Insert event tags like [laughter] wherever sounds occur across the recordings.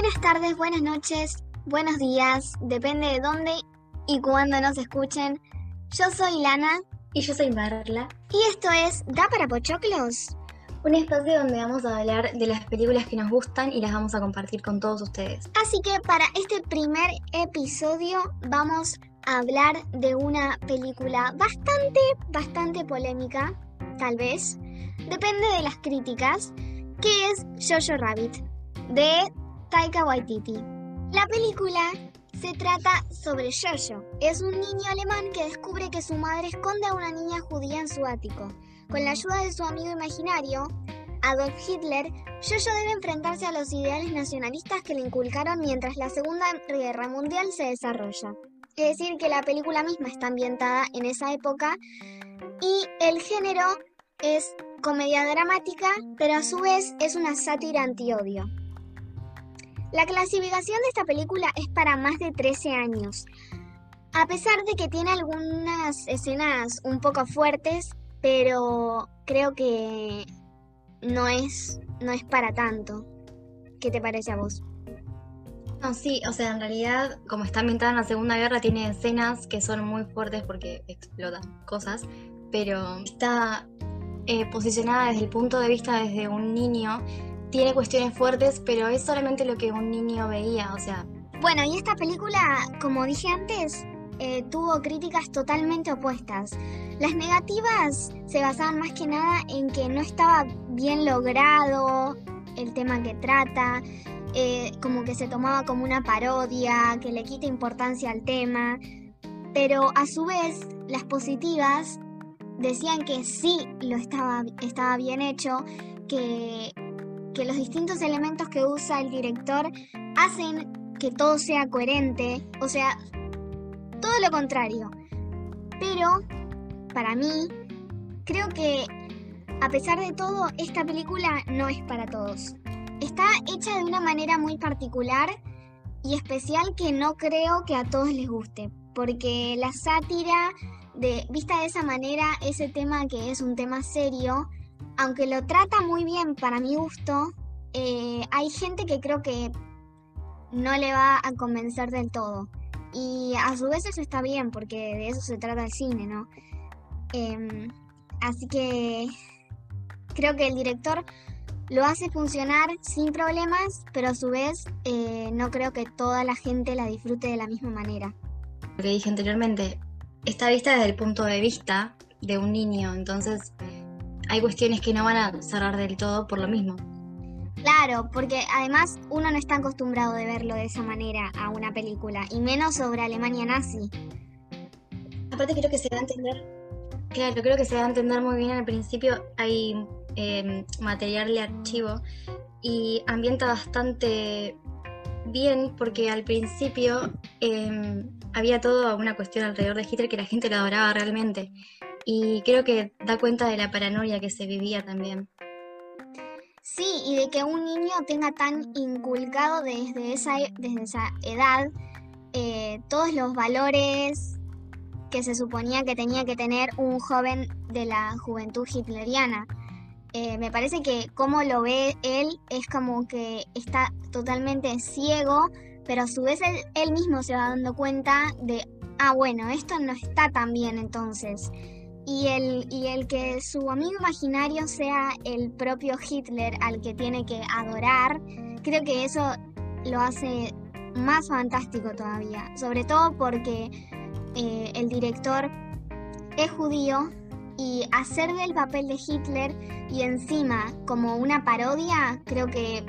Buenas tardes, buenas noches, buenos días, depende de dónde y cuándo nos escuchen. Yo soy Lana Y yo soy Marla, y esto es ¿Da para Pochoclos? un espacio donde vamos a hablar de las películas que nos gustan y las vamos a compartir con todos ustedes. Así que para este primer episodio vamos a hablar de una película bastante, bastante polémica, tal vez, depende de las críticas, que es Jojo Rabbit, de Taika Waititi. La película se trata sobre Jojo. Es un niño alemán que descubre que su madre esconde a una niña judía en su ático. Con la ayuda de su amigo imaginario, Adolf Hitler, Jojo debe enfrentarse a los ideales nacionalistas que le inculcaron mientras la Segunda Guerra Mundial se desarrolla. Es decir, que la película misma está ambientada en esa época y el género es comedia dramática, pero a su vez es una sátira antiodio. La clasificación de esta película es para más de 13 años. A pesar de que tiene algunas escenas un poco fuertes, pero creo que no es, no es para tanto. ¿Qué te parece a vos? No, sí, o sea, en realidad, como está ambientada en la Segunda Guerra, tiene escenas que son muy fuertes porque explotan cosas, pero está eh, posicionada desde el punto de vista desde un niño, tiene cuestiones fuertes, pero es solamente lo que un niño veía, o sea, Bueno, y esta película, como dije antes, eh, tuvo críticas totalmente opuestas. Las negativas se basaban más que nada en que no estaba bien logrado el tema que trata, eh, como que se tomaba como una parodia, que le quita importancia al tema, pero a su vez las positivas decían que sí lo estaba, estaba bien hecho, que, que los distintos elementos que usa el director hacen que todo sea coherente, o sea, todo lo contrario. Pero, para mí, creo que a pesar de todo, esta película no es para todos. Está hecha de una manera muy particular y especial que no creo que a todos les guste, porque la sátira, de, vista de esa manera, ese tema que es un tema serio, aunque lo trata muy bien para mi gusto, eh, hay gente que creo que no le va a convencer del todo. Y a su vez eso está bien, porque de eso se trata el cine, ¿no? Em, así que creo que el director lo hace funcionar sin problemas, pero a su vez eh, no creo que toda la gente la disfrute de la misma manera. lo que dije anteriormente, está vista desde el punto de vista de un niño, entonces hay cuestiones que no van a cerrar del todo por lo mismo. Claro, porque además uno no está acostumbrado de verlo de esa manera a una película, y menos sobre Alemania nazi. Aparte creo que se va a entender, claro, creo que se va a entender muy bien al principio, hay eh, material de archivo y ambienta bastante bien porque al principio eh, había toda una cuestión alrededor de Hitler que la gente lo adoraba realmente y creo que da cuenta de la paranoia que se vivía también. Sí, y de que un niño tenga tan inculcado desde esa, e- desde esa edad eh, todos los valores que se suponía que tenía que tener un joven de la juventud hitleriana. Eh, me parece que como lo ve él es como que está totalmente ciego, pero a su vez él, él mismo se va dando cuenta de, ah, bueno, esto no está tan bien entonces. Y el, y el que su amigo imaginario sea el propio Hitler al que tiene que adorar, creo que eso lo hace más fantástico todavía. Sobre todo porque eh, el director es judío y hacer del papel de Hitler y encima como una parodia, creo que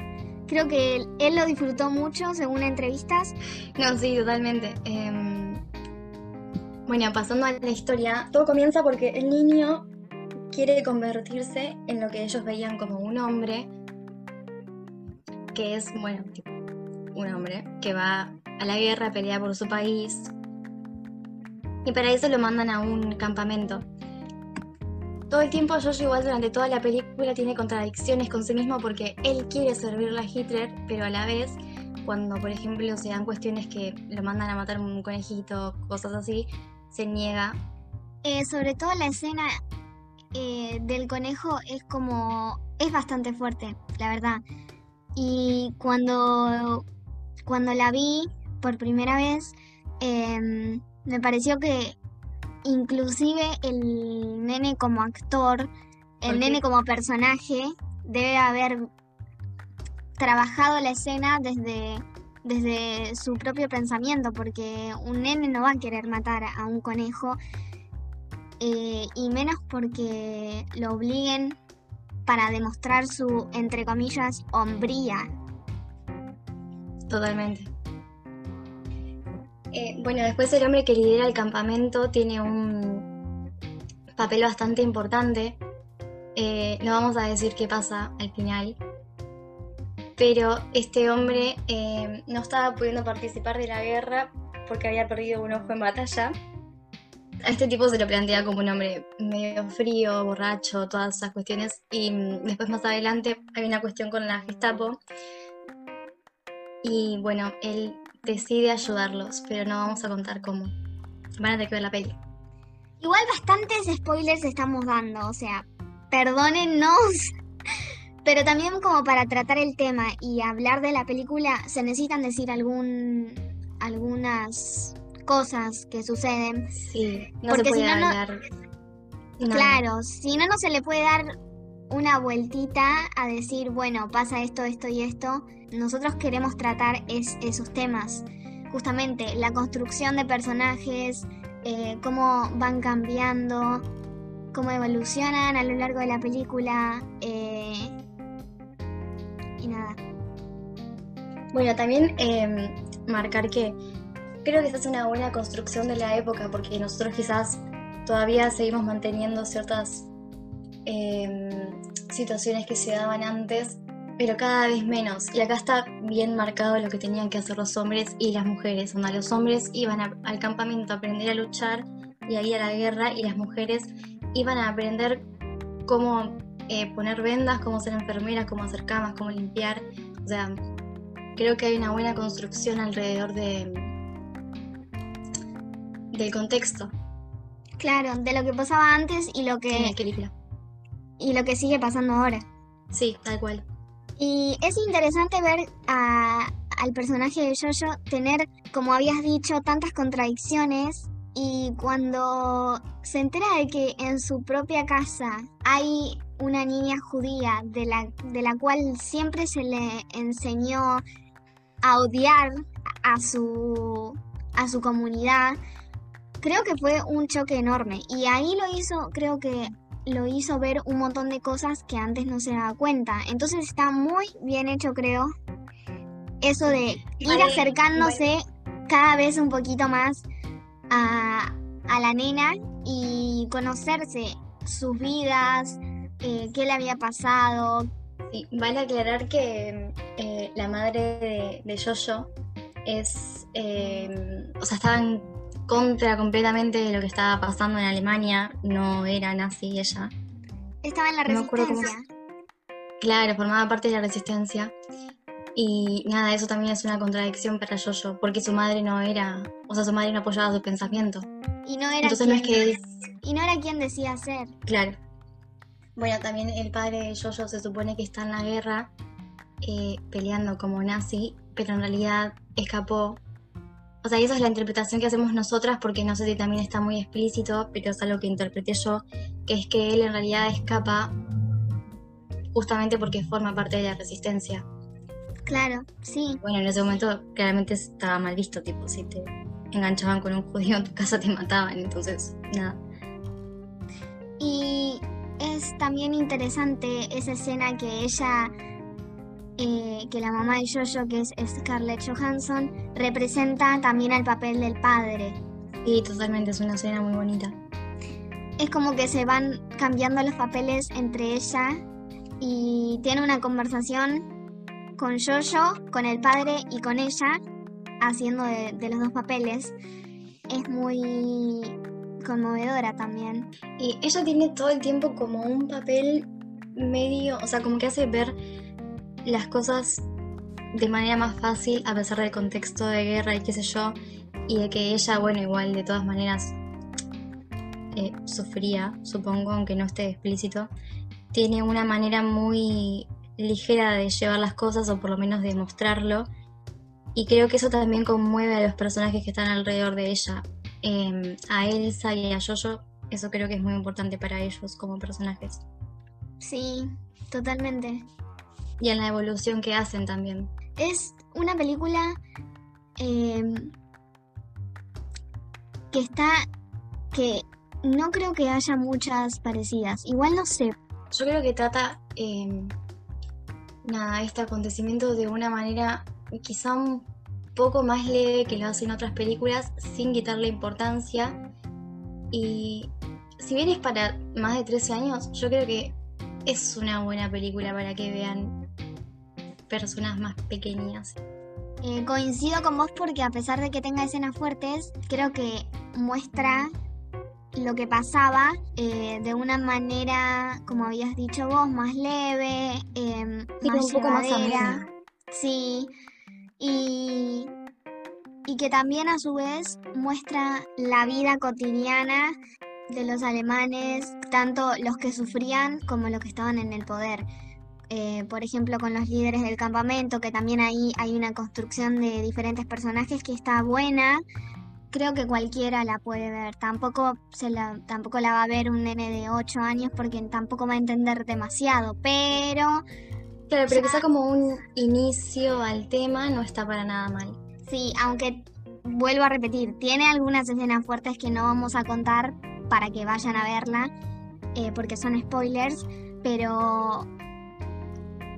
creo que él, lo disfrutó mucho según entrevistas. No, sí, totalmente. Em, bueno, pasando a la historia, todo comienza porque el niño quiere convertirse en lo que ellos veían como un hombre, que es, bueno, un hombre que va a la guerra a por su país. Y para eso lo mandan a un campamento. Todo el tiempo Jojo igual durante toda la película tiene contradicciones con sí mismo porque él quiere servirle a Hitler, pero a la vez, cuando por ejemplo se dan cuestiones que lo mandan a matar un conejito, cosas así, se niega. Eh, sobre todo la escena eh, del conejo es como. es bastante fuerte, la verdad. Y cuando cuando la vi por primera vez, em, me pareció que inclusive el nene como actor, el nene como personaje, debe haber trabajado la escena desde, desde su propio pensamiento, porque un nene no va a querer matar a un conejo, eh, y menos porque lo obliguen para demostrar su, entre comillas, hombría. Totalmente. Eh, bueno, después el hombre que lidera el campamento tiene un papel bastante importante. Eh, no vamos a decir qué pasa al final, pero este hombre eh, no estaba pudiendo participar de la guerra porque había perdido un ojo en batalla. A este tipo se lo plantea como un hombre medio frío, borracho, todas esas cuestiones. Y mm, después más adelante hay una cuestión con la Gestapo. Y bueno, él decide ayudarlos, pero no vamos a contar cómo. Van a tener que ver la peli. Igual bastantes spoilers estamos dando, o sea, perdónennos pero también como para tratar el tema y hablar de la película se necesitan decir algún algunas cosas que suceden. Sí, no porque se puede si no, hablar. Claro, si no no se le puede dar una vueltita a decir, bueno, pasa esto, esto y esto. Nosotros queremos tratar es, esos temas. Justamente la construcción de personajes, eh, cómo van cambiando, cómo evolucionan a lo largo de la película. Eh, y nada. Bueno, también em, marcar que creo que esta es una buena construcción de la época porque nosotros quizás todavía seguimos manteniendo ciertas em, situaciones que se daban antes, pero cada vez menos. Y acá está bien marcado lo que tenían que hacer los hombres y las mujeres, donde los hombres iban al campamento a aprender a luchar y a ir a la guerra y las mujeres iban a aprender cómo eh, poner vendas, cómo ser enfermera, cómo hacer camas, cómo limpiar. O sea, creo que hay una buena construcción alrededor de del contexto. Claro, de lo que pasaba antes y lo que y lo que sigue pasando ahora. Sí, tal cual. Y es interesante ver al personaje de Jojo tener, como habías dicho, tantas contradicciones y cuando se entera de que en su propia casa hay una niña judía de la, de la cual siempre se le enseñó a odiar a su, a su comunidad, creo que fue un choque enorme. Y ahí lo hizo, creo que lo hizo ver un montón de cosas que antes no se daba cuenta. Entonces está muy bien hecho, creo. Eso de ir acercándose cada vez un poquito más a, a la nena y conocerse sus vidas, eh, qué le había pasado. Sí, vale aclarar que eh, la madre de, Jojo es, eh, o sea, estaba en contra completamente de lo que estaba pasando en Alemania, no era nazi ella. Estaba en la resistencia. Claro, formaba parte de la resistencia. Y nada, eso también es una contradicción para Jojo, porque su madre no era, o sea, su madre no apoyaba su pensamiento. Y no era Entonces no es que y no era quien decía ser. Claro. Bueno, también el padre de Jojo se supone que está en la guerra eh, peleando como nazi, pero en realidad escapó. O sea, esa es la interpretación que hacemos nosotras, porque no sé si también está muy explícito, pero es algo que interpreté yo, que es que él en realidad escapa justamente porque forma parte de la resistencia. Claro, sí. Bueno, en ese momento claramente estaba mal visto, tipo, si te enganchaban con un judío en tu casa te mataban, entonces, nada. También interesante esa escena que ella, eh, que la mamá de Jojo, que es Scarlett Johansson, representa también al papel del padre. Sí, totalmente, es una escena muy bonita. Es como que se van cambiando los papeles entre ella y tiene una conversación con Jojo, con el padre y con ella, haciendo de los dos papeles. Es muy conmovedora también. Y ella tiene todo el tiempo como un papel medio, o sea, como que hace ver las cosas de manera más fácil a pesar del contexto de guerra y qué sé yo, y de que ella, bueno, igual de todas maneras eh, sufría, supongo, aunque no esté explícito, tiene una manera muy ligera de llevar las cosas o por lo menos de mostrarlo Y creo que eso también conmueve a los personajes que están alrededor de ella. Em, a Elsa y a Jojo, eso creo que es muy importante para ellos como personajes. Sí, totalmente. Y en la evolución que hacen también. Es una película em, que está. que no creo que haya muchas parecidas. Igual no sé. Yo creo que trata. Em, nada, este acontecimiento de una manera quizá un poco más leve que lo hacen otras películas, sin quitarle importancia. Y si bien es para más de 13 años, yo creo que es una buena película para que vean personas más pequeñas. Eh, coincido con vos porque a pesar de que tenga escenas fuertes, creo que muestra lo que pasaba eh, de una manera, como habías dicho vos, más leve, eh, más un poco más Sí, y, y que también a su vez muestra la vida cotidiana de los alemanes, tanto los que sufrían como los que estaban en el poder. Eh, por ejemplo, con los líderes del campamento, que también ahí hay una construcción de diferentes personajes que está buena. Creo que cualquiera la puede ver. Tampoco, se la, tampoco la va a ver un nene de 8 años porque tampoco va a entender demasiado, pero Claro, pero que sea como un inicio al tema no está para nada mal. Sí, aunque vuelvo a repetir, tiene algunas escenas fuertes que no vamos a contar para que vayan a verla, eh, porque son spoilers, pero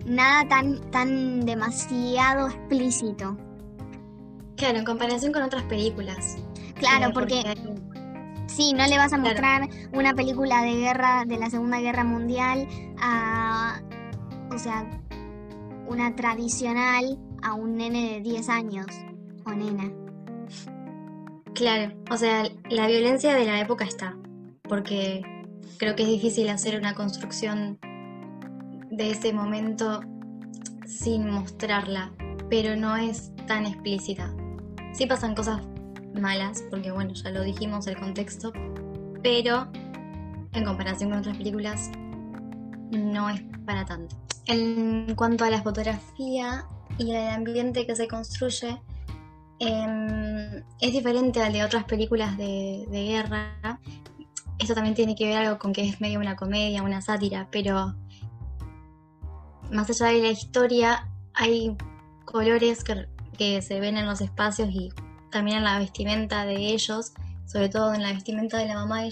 nada tan, tan demasiado explícito. Claro, en comparación con otras películas. Claro, eh, porque, sí, no le vas a mostrar una película de guerra de la Segunda Guerra Mundial a, o sea, una tradicional a un nene de 10 años o nena. Claro, o sea, la violencia de la época está, porque creo que es difícil hacer una construcción de ese momento sin mostrarla, pero no es tan explícita. Sí pasan cosas malas, porque bueno, ya lo dijimos el contexto, pero en comparación con otras películas no es para tanto. En cuanto a la fotografía y el ambiente que se construye, em, es diferente al de otras películas de, guerra. Esto también tiene que ver algo con que es medio una comedia, una sátira, pero más allá de la historia, hay colores que, se ven en los espacios y también en la vestimenta de ellos, sobre todo en la vestimenta de la mamá de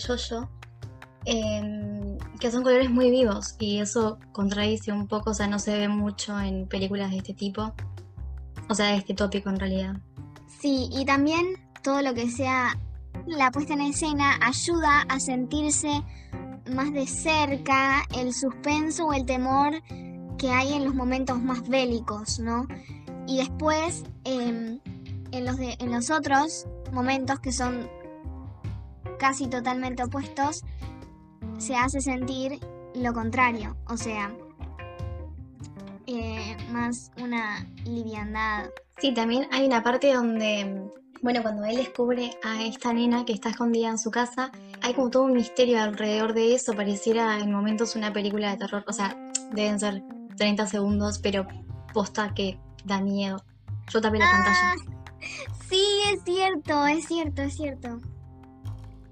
Em, que son colores muy vivos y eso contradice un poco, o sea, no se ve mucho en películas de este tipo, o sea, de este tópico en realidad. Sí, y también todo lo que sea la puesta en escena ayuda a sentirse más de cerca el suspenso o el temor que hay en los momentos más bélicos, ¿no? Y después, em, en, los en los otros momentos que son casi totalmente opuestos, se hace sentir lo contrario, o sea, eh, más una liviandad. Sí, también hay una parte donde, bueno, cuando él descubre a esta nena que está escondida en su casa, hay como todo un misterio alrededor de eso, pareciera en momentos una película de terror, o sea, deben ser 30 segundos, pero posta que da miedo. Yo tapé la ah, pantalla. [laughs] Sí, es cierto, es cierto, es cierto.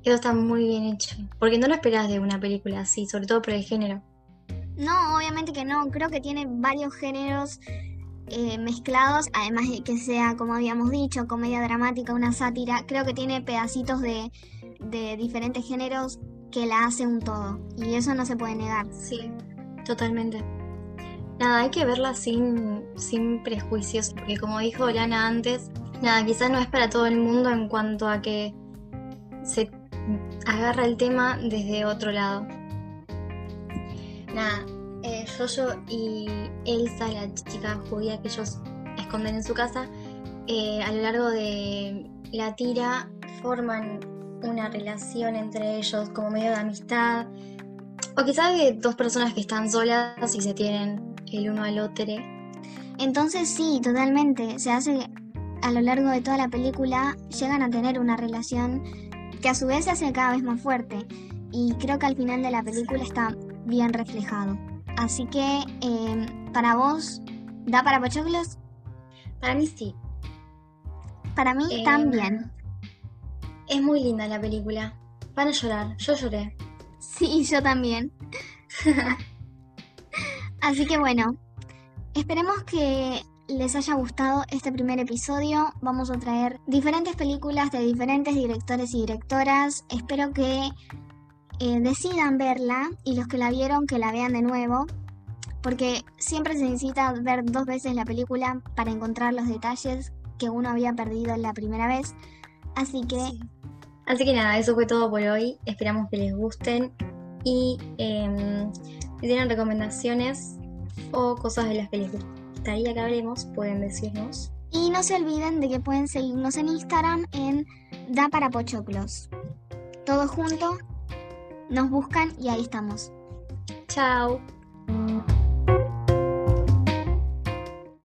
Eso está muy bien hecho. Porque no lo esperas de una película así, sobre todo por el género. No, obviamente que no. Creo que tiene varios géneros eh, mezclados, además de que sea, como habíamos dicho, comedia dramática, una sátira. Creo que tiene pedacitos de, de diferentes géneros que la hace un todo. Y eso no se puede negar. Sí, totalmente. Nada, hay que verla sin, sin prejuicios, porque como dijo Lana antes, nada, quizás no es para todo el mundo en cuanto a que se agarra el tema desde otro lado. Nada, eh, y Elsa, la chica judía que ellos esconden en su casa, eh, a lo largo de la tira forman una relación entre ellos como medio de amistad, o quizás de dos personas que están solas y se tienen el uno al otro. Entonces sí, totalmente, se hace a lo largo de toda la película, llegan a tener una relación que a su vez se hace cada vez más fuerte y creo que al final de la película está bien reflejado. Así que, em, para vos, ¿da para pochoclos? Para mí sí. Para mí Eh, también. Es muy linda la película. Van a llorar, yo lloré. Sí, yo también. [laughs] Así que bueno, esperemos que les haya gustado este primer episodio. Vamos a traer diferentes películas de diferentes directores y directoras. Espero que eh, decidan verla y los que la vieron que la vean de nuevo. Porque siempre se necesita ver dos veces la película para encontrar los detalles que uno había perdido la primera vez. Así que Sí. Así que nada, eso fue todo por hoy. Esperamos que les gusten. Y em, si tienen recomendaciones o cosas de las que les gustaría que hablemos, pueden decirnos. Y no se olviden de que pueden seguirnos en Instagram en Da para Pochoclos. Todo junto, nos buscan y ahí estamos. Chao.